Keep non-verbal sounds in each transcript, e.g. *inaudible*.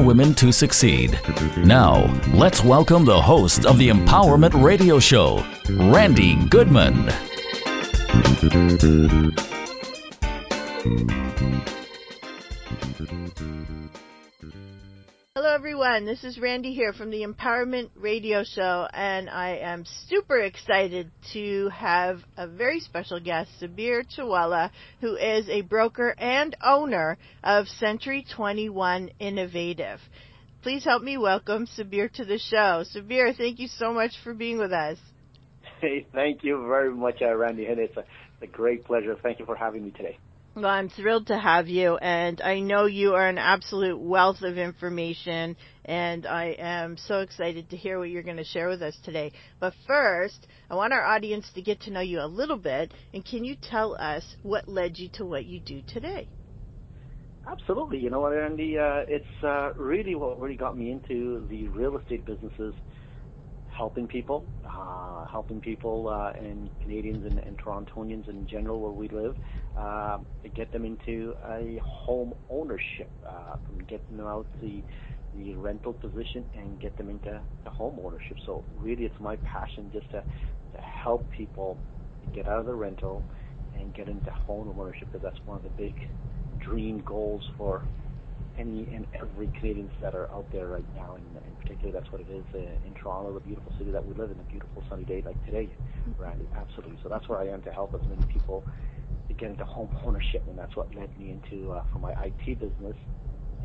Women to Succeed. Now, let's welcome the host of the Empowerment Radio Show, Randi Goodman. Hello, everyone. This is Randi here from the Empowerment Radio Show, and I am super excited to have a very special guest, Sabbir Chawala, who is a broker and owner of Century 21 Innovative. Please help me welcome Sabbir to the show. Sabbir, thank you so much for being with us. Hey, thank you very much, uh, Randi. And it's a, a great pleasure. Thank you for having me today. Well, I'm thrilled to have you, and I know you are an absolute wealth of information, and I am so excited to hear what you're going to share with us today. But first, I want our audience to get to know you a little bit, and can you tell us what led you to what you do today? Absolutely. You know what, Randi? Uh, it's uh, really what really got me into the real estate businesses helping people, uh, helping people uh, and Canadians and, Torontonians in general where we live, uh, to get them into a home ownership, uh, from getting them out the the rental position and get them into the home ownership. So really, it's my passion just to to help people get out of the rental and get into home ownership because that's one of the big dream goals for any and every Canadians that are out there right now, and, and particularly that's what it is uh, in Toronto, the beautiful city that we live in, a beautiful sunny day like today, Randi. Absolutely. So that's where I am to help as many people to get into home ownership, and that's what led me into uh, from my IT business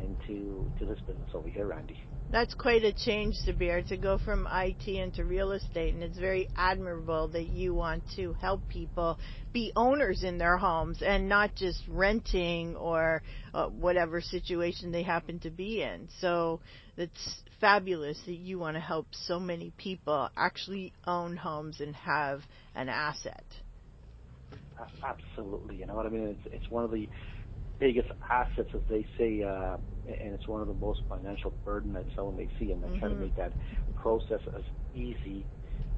into to this business over here, Randi. That's quite a change, Sabbir, to go from IT into real estate, and it's very admirable that you want to help people be owners in their homes and not just renting or uh, whatever situation they happen to be in. So it's fabulous that you want to help so many people actually own homes and have an asset. Absolutely, you know what I mean. It's it's one of the biggest assets, as they say, uh, and it's one of the most financial burden that someone may see, and mm-hmm. try to make that process as easy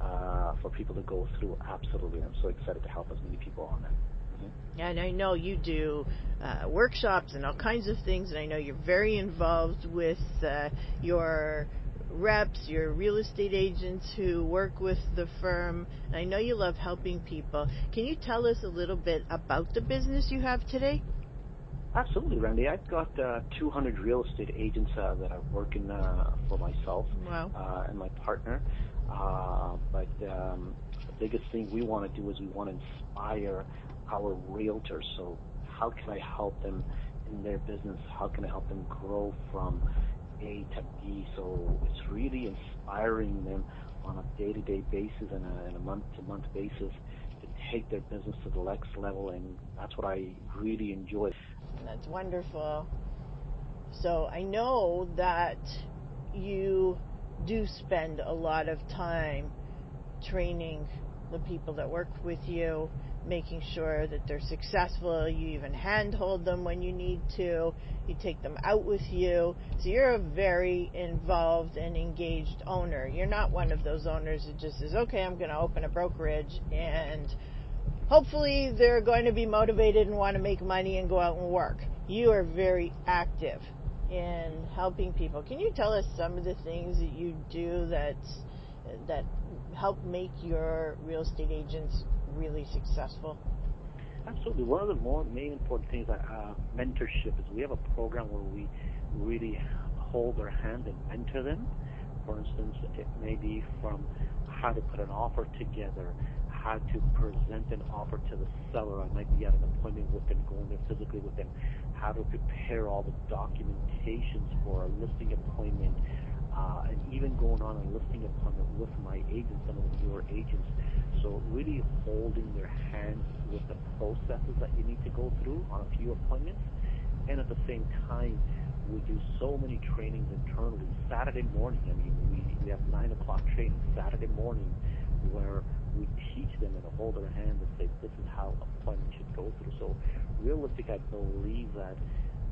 uh, for people to go through. Absolutely, I'm so excited to help as many people on that. Mm-hmm. And I know you do uh, workshops and all kinds of things, and I know you're very involved with uh, your reps, your real estate agents who work with the firm. And I know you love helping people. Can you tell us a little bit about the business you have today? Absolutely, Randi. I've got uh, 200 real estate agents uh, that are working uh, for myself wow. Uh, and my partner. Uh, but um, the biggest thing we want to do is we want to inspire our realtors. So, how can I help them in their business? How can I help them grow from A to B? So, it's really inspiring them on a day-to-day basis and a, month-to-month basis take their business to the next level, and that's what I really enjoy. That's wonderful. So I know that you do spend a lot of time training the people that work with you, making sure that they're successful. You even handhold them when you need to. You take them out with you. So you're a very involved and engaged owner. You're not one of those owners that just says, okay, I'm going to open a brokerage and hopefully they're going to be motivated and want to make money and go out and work. You are very active in helping people. Can you tell us some of the things that you do that that help make your real estate agents really successful? Absolutely. One of the more main important things that uh, mentorship is we have a program where we really hold their hand and mentor them. For instance, it may be from how to put an offer together, how to present an offer to the seller. I might be at an appointment with them, going there physically with them, how to prepare all the documentations for a listing appointment, uh, and even going on a listing appointment with my agents, some of the newer agents. So really holding their hands with the processes that you need to go through on a few appointments, and at the same time we do so many trainings internally. Saturday morning, I mean, we, we have 9 o'clock training Saturday morning where we teach them and hold their hand and say, this is how appointment should go through. So realistic, I believe that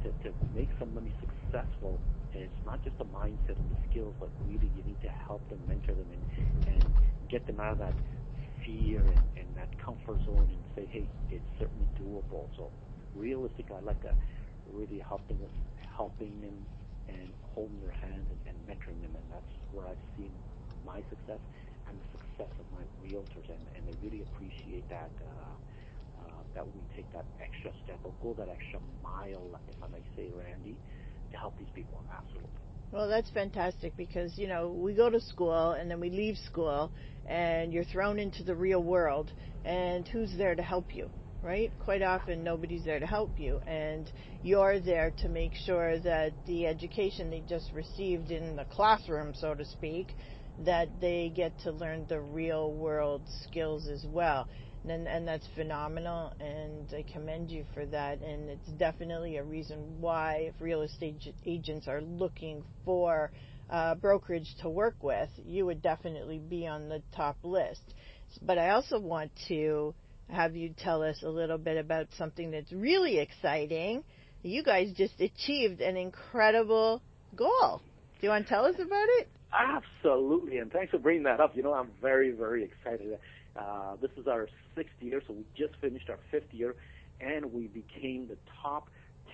to, to make somebody successful, it's not just the mindset and the skills, but really you need to help them, mentor them, and, and get them out of that fear and, and that comfort zone and say, hey, it's certainly doable. So realistic, I like to really helping them, helping them and holding their hand and, and mentoring them, and that's where I've seen my success success of my realtors, and, they really appreciate that. Uh, uh, that we take that extra step or go that extra mile, if I may say, Randi, to help these people. Absolutely. Well, that's fantastic because, you know, we go to school and then we leave school and you're thrown into the real world and who's there to help you? Right? Quite often nobody's there to help you and you're there to make sure that the education they just received in the classroom, so to speak, that they get to learn the real world skills as well. And, and that's phenomenal, and I commend you for that. And it's definitely a reason why, if real estate agents are looking for uh, brokerage to work with, you would definitely be on the top list. But I also want to have you tell us a little bit about something that's really exciting. You guys just achieved an incredible goal. Do you want to tell us about it? Absolutely, and thanks for bringing that up. You know, I'm very, very excited. Uh, this is our sixth year, so we just finished our fifth year, and we became the top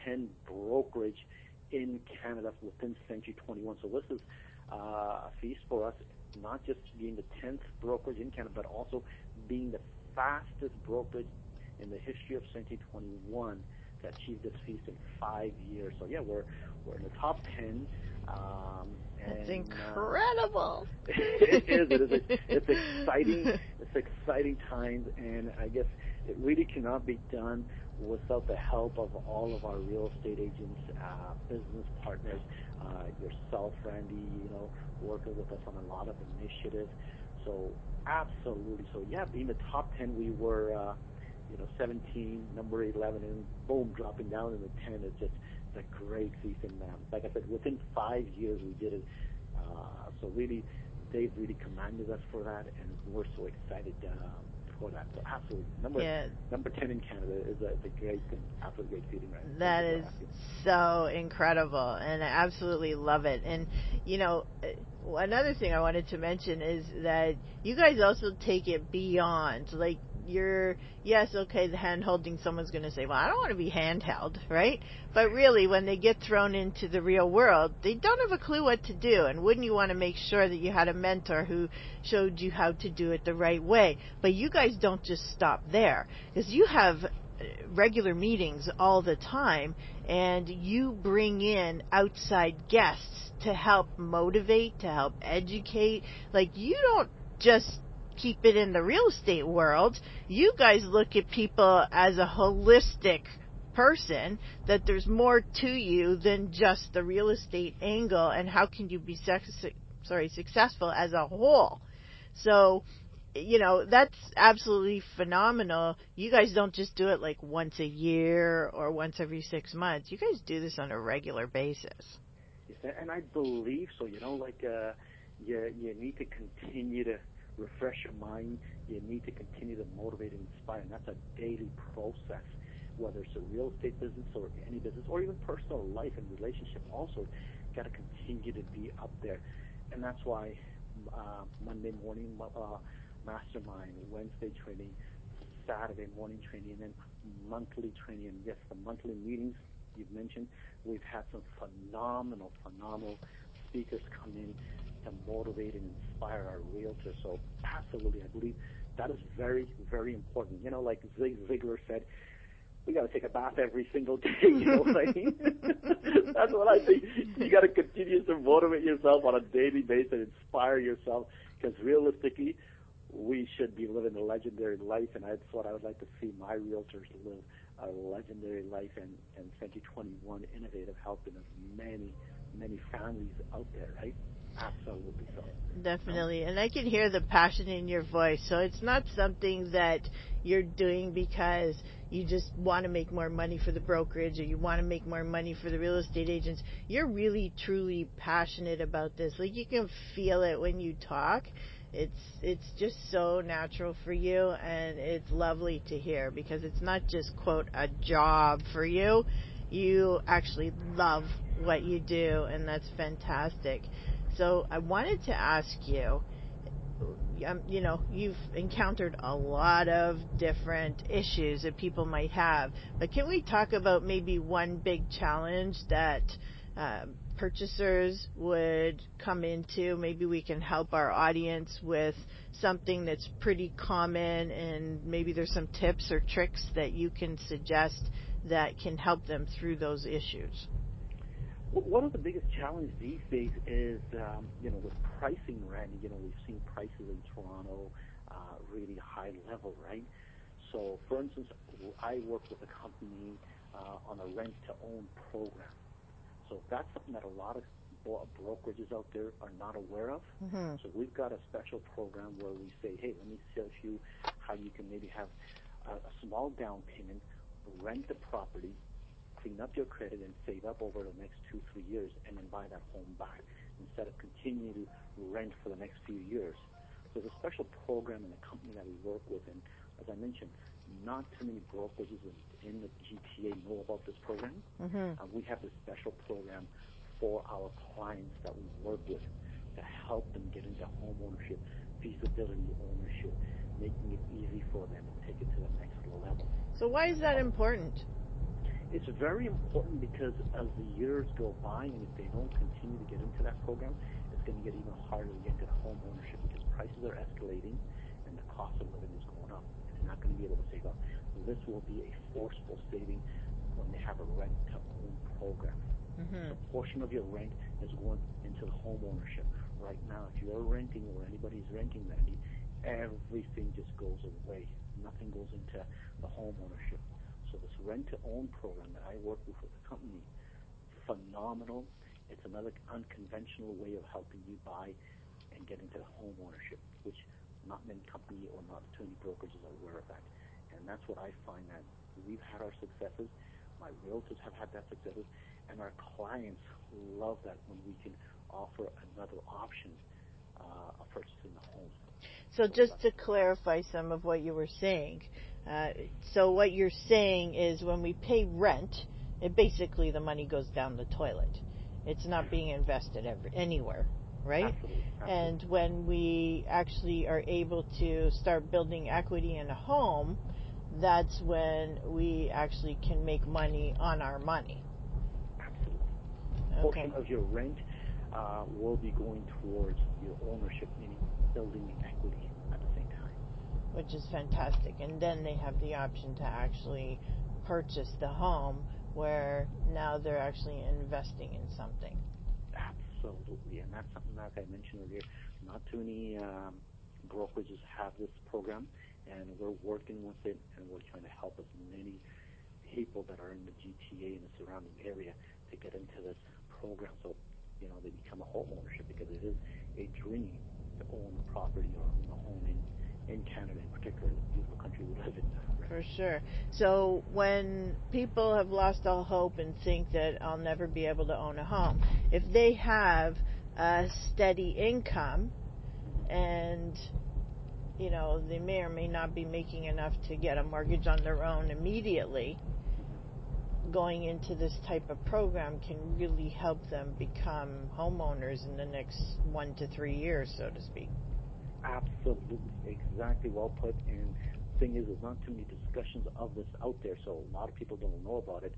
10 brokerage in Canada within Century 21. So this is uh, a feast for us, not just being the 10th brokerage in Canada, but also being the fastest brokerage in the history of Century 21 to achieve this feast in five years. So yeah, we're we're in the top 10. Um, and, That's incredible. Uh, *laughs* it is. It is. It's exciting. It's exciting times, and I guess it really cannot be done without the help of all of our real estate agents, uh, business partners, uh, yourself, Randi. You know, working with us on a lot of initiatives. So absolutely. So yeah, being the top ten, we were. Uh, 17, number 11, and boom, dropping down in the 10. It's just a great season. Um, like I said, within five years we did it. Uh, so really, they've really commanded us for that, and we're so excited um, for that. So absolutely, number yeah. number ten in Canada is a, is a great thing, absolutely great feeling. Right? That is so incredible, and I absolutely love it. And you know, another thing I wanted to mention is that you guys also take it beyond, like you're yes okay the hand holding someone's going to say well i don't want to be handheld right? But really when they get thrown into the real world they don't have a clue what to do. And wouldn't you want to make sure that you had a mentor who showed you how to do it the right way? But you guys don't just stop there because you have uh, regular meetings all the time and you bring in outside guests to help motivate to help educate. Like you don't just keep it in the real estate world. You guys look at people as a holistic person, that there's more to you than just the real estate angle, and how can you be sex- sorry successful as a whole. So, you know, that's absolutely phenomenal. You guys don't just do it like once a year or once every six months. You guys do this on a regular basis. And I believe so. You know, like uh, you you need to continue to refresh your mind. You need to continue to motivate and inspire, and that's a daily process. Whether it's a real estate business or any business, or even personal life and relationship, also got to continue to be up there, and that's why uh, Monday morning uh, mastermind, Wednesday training, Saturday morning training, and then monthly training. And yes, the monthly meetings you've mentioned, we've had some phenomenal, phenomenal speakers come in to motivate and inspire our realtors. So absolutely, I believe that is very, very important. You know, like Zig Ziglar said, we got to take a bath every single *laughs* day. You know what I mean? That's what I think. You got to continue to motivate yourself on a daily basis, and inspire yourself, because realistically, we should be living a legendary life, and that's what I would like to see my realtors live a legendary life, and and Century 21 Innovative helping as many, many families out there, right? Absolutely so. Definitely. And I can hear the passion in your voice. So it's not something that you're doing because you just want to make more money for the brokerage or you want to make more money for the real estate agents. You're really truly passionate about this. Like you can feel it when you talk. It's it's just so natural for you and it's lovely to hear because it's not just quote a job for you. You actually love what you do and that's fantastic. So I wanted to ask you, um, you know, you've encountered a lot of different issues that people might have, but can we talk about maybe one big challenge that uh, purchasers would come into? Maybe we can help our audience with something that's pretty common, and maybe there's some tips or tricks that you can suggest that can help them through those issues. One of the biggest challenges these days is, um, you know, with pricing rent. You know, we've seen prices in Toronto uh, really high level, right? So, for instance, I work with a company uh, on a rent-to-own program. So that's something that a lot of brokerages out there are not aware of. Mm-hmm. So we've got a special program where we say, hey, let me show you how you can maybe have a, a small down payment, rent the property, clean up your credit and save up over the next two, three years and then buy that home back instead of continuing to rent for the next few years. So there's a special program in the company that we work with, and as I mentioned, not too many brokerages in, the GTA know about this program. Mm-hmm. Uh, we have this special program for our clients that we work with to help them get into home ownership, feasibility ownership, making it easy for them and take it to the next level. So why is that important? It's very important because as the years go by, and if they don't continue to get into that program, it's going to get even harder to get into home ownership because prices are escalating and the cost of living is going up. They're not going to be able to save up. This will be a forceful saving when they have a rent-to-own program. Mm-hmm. A portion of your rent is going into the home ownership. Right now, if you're renting or anybody's renting, Randi, everything just goes away. Nothing goes into the home ownership. So this rent-to-own program that I work with with the company, phenomenal. It's another unconventional way of helping you buy and get into home ownership, which not many company or not too many brokerages are aware of that. And that's what I find that we've had our successes. My realtors have had that successes, and our clients love that when we can offer another option uh, of purchasing a home. So, just to clarify some of what you were saying, uh, so what you're saying is when we pay rent, it basically the money goes down the toilet. It's not being invested every, anywhere, right? Absolutely. Absolutely. And when we actually are able to start building equity in a home, that's when we actually can make money on our money. Absolutely. Okay. Portion of your rent uh, will be going towards your ownership, meaning building equity at the same time. Which is fantastic. And then they have the option to actually purchase the home where now they're actually investing in something. Absolutely. And that's something that I mentioned earlier. Not too many um, brokerages have this program, and we're working with it, and we're trying to help as many people that are in the GTA and the surrounding area to get into this program. So, you know, they become a home ownership because it is a dream to own a property or own a home in, in Canada in particular, the beautiful country we live in. *laughs* For sure. So when people have lost all hope and think that I'll never be able to own a home, if they have a steady income and you know they may or may not be making enough to get a mortgage on their own immediately going into this type of program can really help them become homeowners in the next one to three years, so to speak. Absolutely, exactly well put. And thing is, there's not too many discussions of this out there, so a lot of people don't know about it.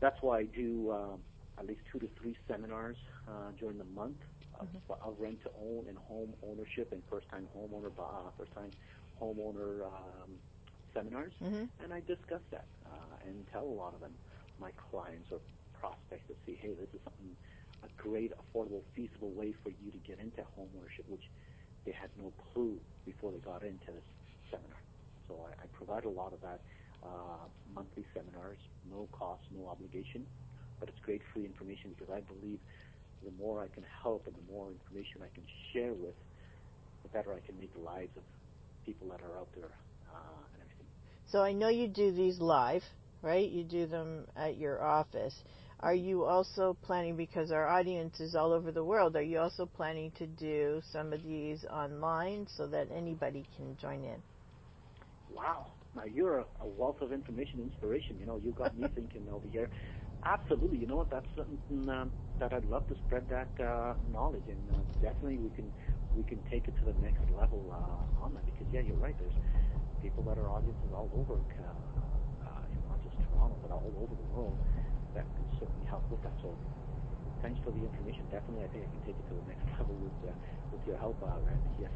That's why I do um, at least two to three seminars uh, during the month of, mm-hmm. of rent to own and home ownership and first time homeowner, uh, first time homeowner um, seminars, mm-hmm. and I discuss that uh, and tell a lot of them, my clients or prospects, to see, hey, this is something a great, affordable, feasible way for you to get into homeownership, which they had no clue before they got into this seminar. So I, I provide a lot of that uh, monthly seminars, no cost, no obligation, but it's great free information because I believe the more I can help and the more information I can share with, the better I can make the lives of people that are out there uh, and everything. So I know you do these live, right? You do them at your office. Are you also planning, because our audience is all over the world, are you also planning to do some of these online so that anybody can join in? Wow. Now you're a, wealth of information, inspiration. You know, you got me *laughs* thinking over here. Absolutely. You know what? That's something um, that I'd love to spread that uh, knowledge, and uh, definitely we can we can take it to the next level uh, on that. Because yeah, you're right. There's people that are audiences all over, uh, uh, not just Toronto, but all over the world that can certainly help with that. So thanks for the information. Definitely, I think I can take it to the next *laughs* level with uh, with your help, Randi. Yes.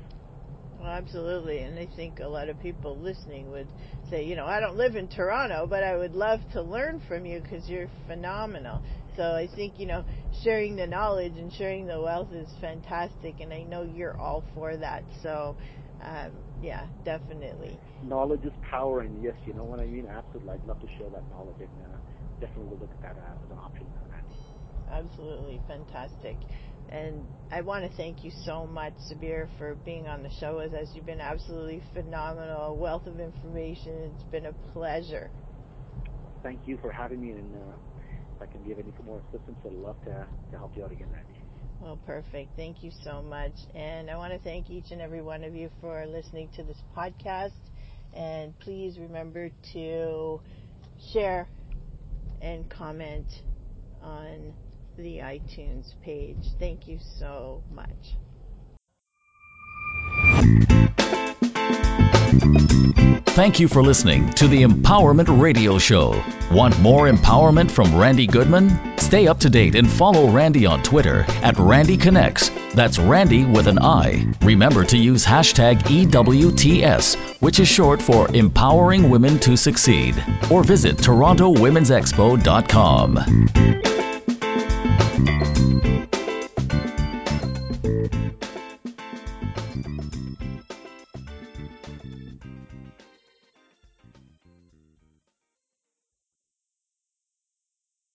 Well, absolutely. And I think a lot of people listening would say, you know, I don't live in Toronto, but I would love to learn from you because you're phenomenal. So I think, you know, sharing the knowledge and sharing the wealth is fantastic. And I know you're all for that. So, um, yeah, definitely. Knowledge is power. And yes, you know what I mean? Absolutely. I'd love to share that knowledge. And uh, definitely we'll look at that uh, as an option. Absolutely fantastic. And I want to thank you so much, Sabbir, for being on the show with us. You've been absolutely phenomenal, a wealth of information. It's been a pleasure. Thank you for having me, and uh, if I can give any more assistance, I'd love to, to help you out again, Randi. Well, perfect. Thank you so much. And I want to thank each and every one of you for listening to this podcast. And please remember to share and comment on the iTunes page. Thank you so much. Thank you for listening to the Empowerment Radio Show. Want more empowerment from Randi Goodman? Stay up to date and follow Randi on Twitter at Randi Connects. That's Randi with an I. Remember to use hashtag EWTS, which is short for Empowering Women to Succeed. Or visit TorontoWomen'sExpo.com.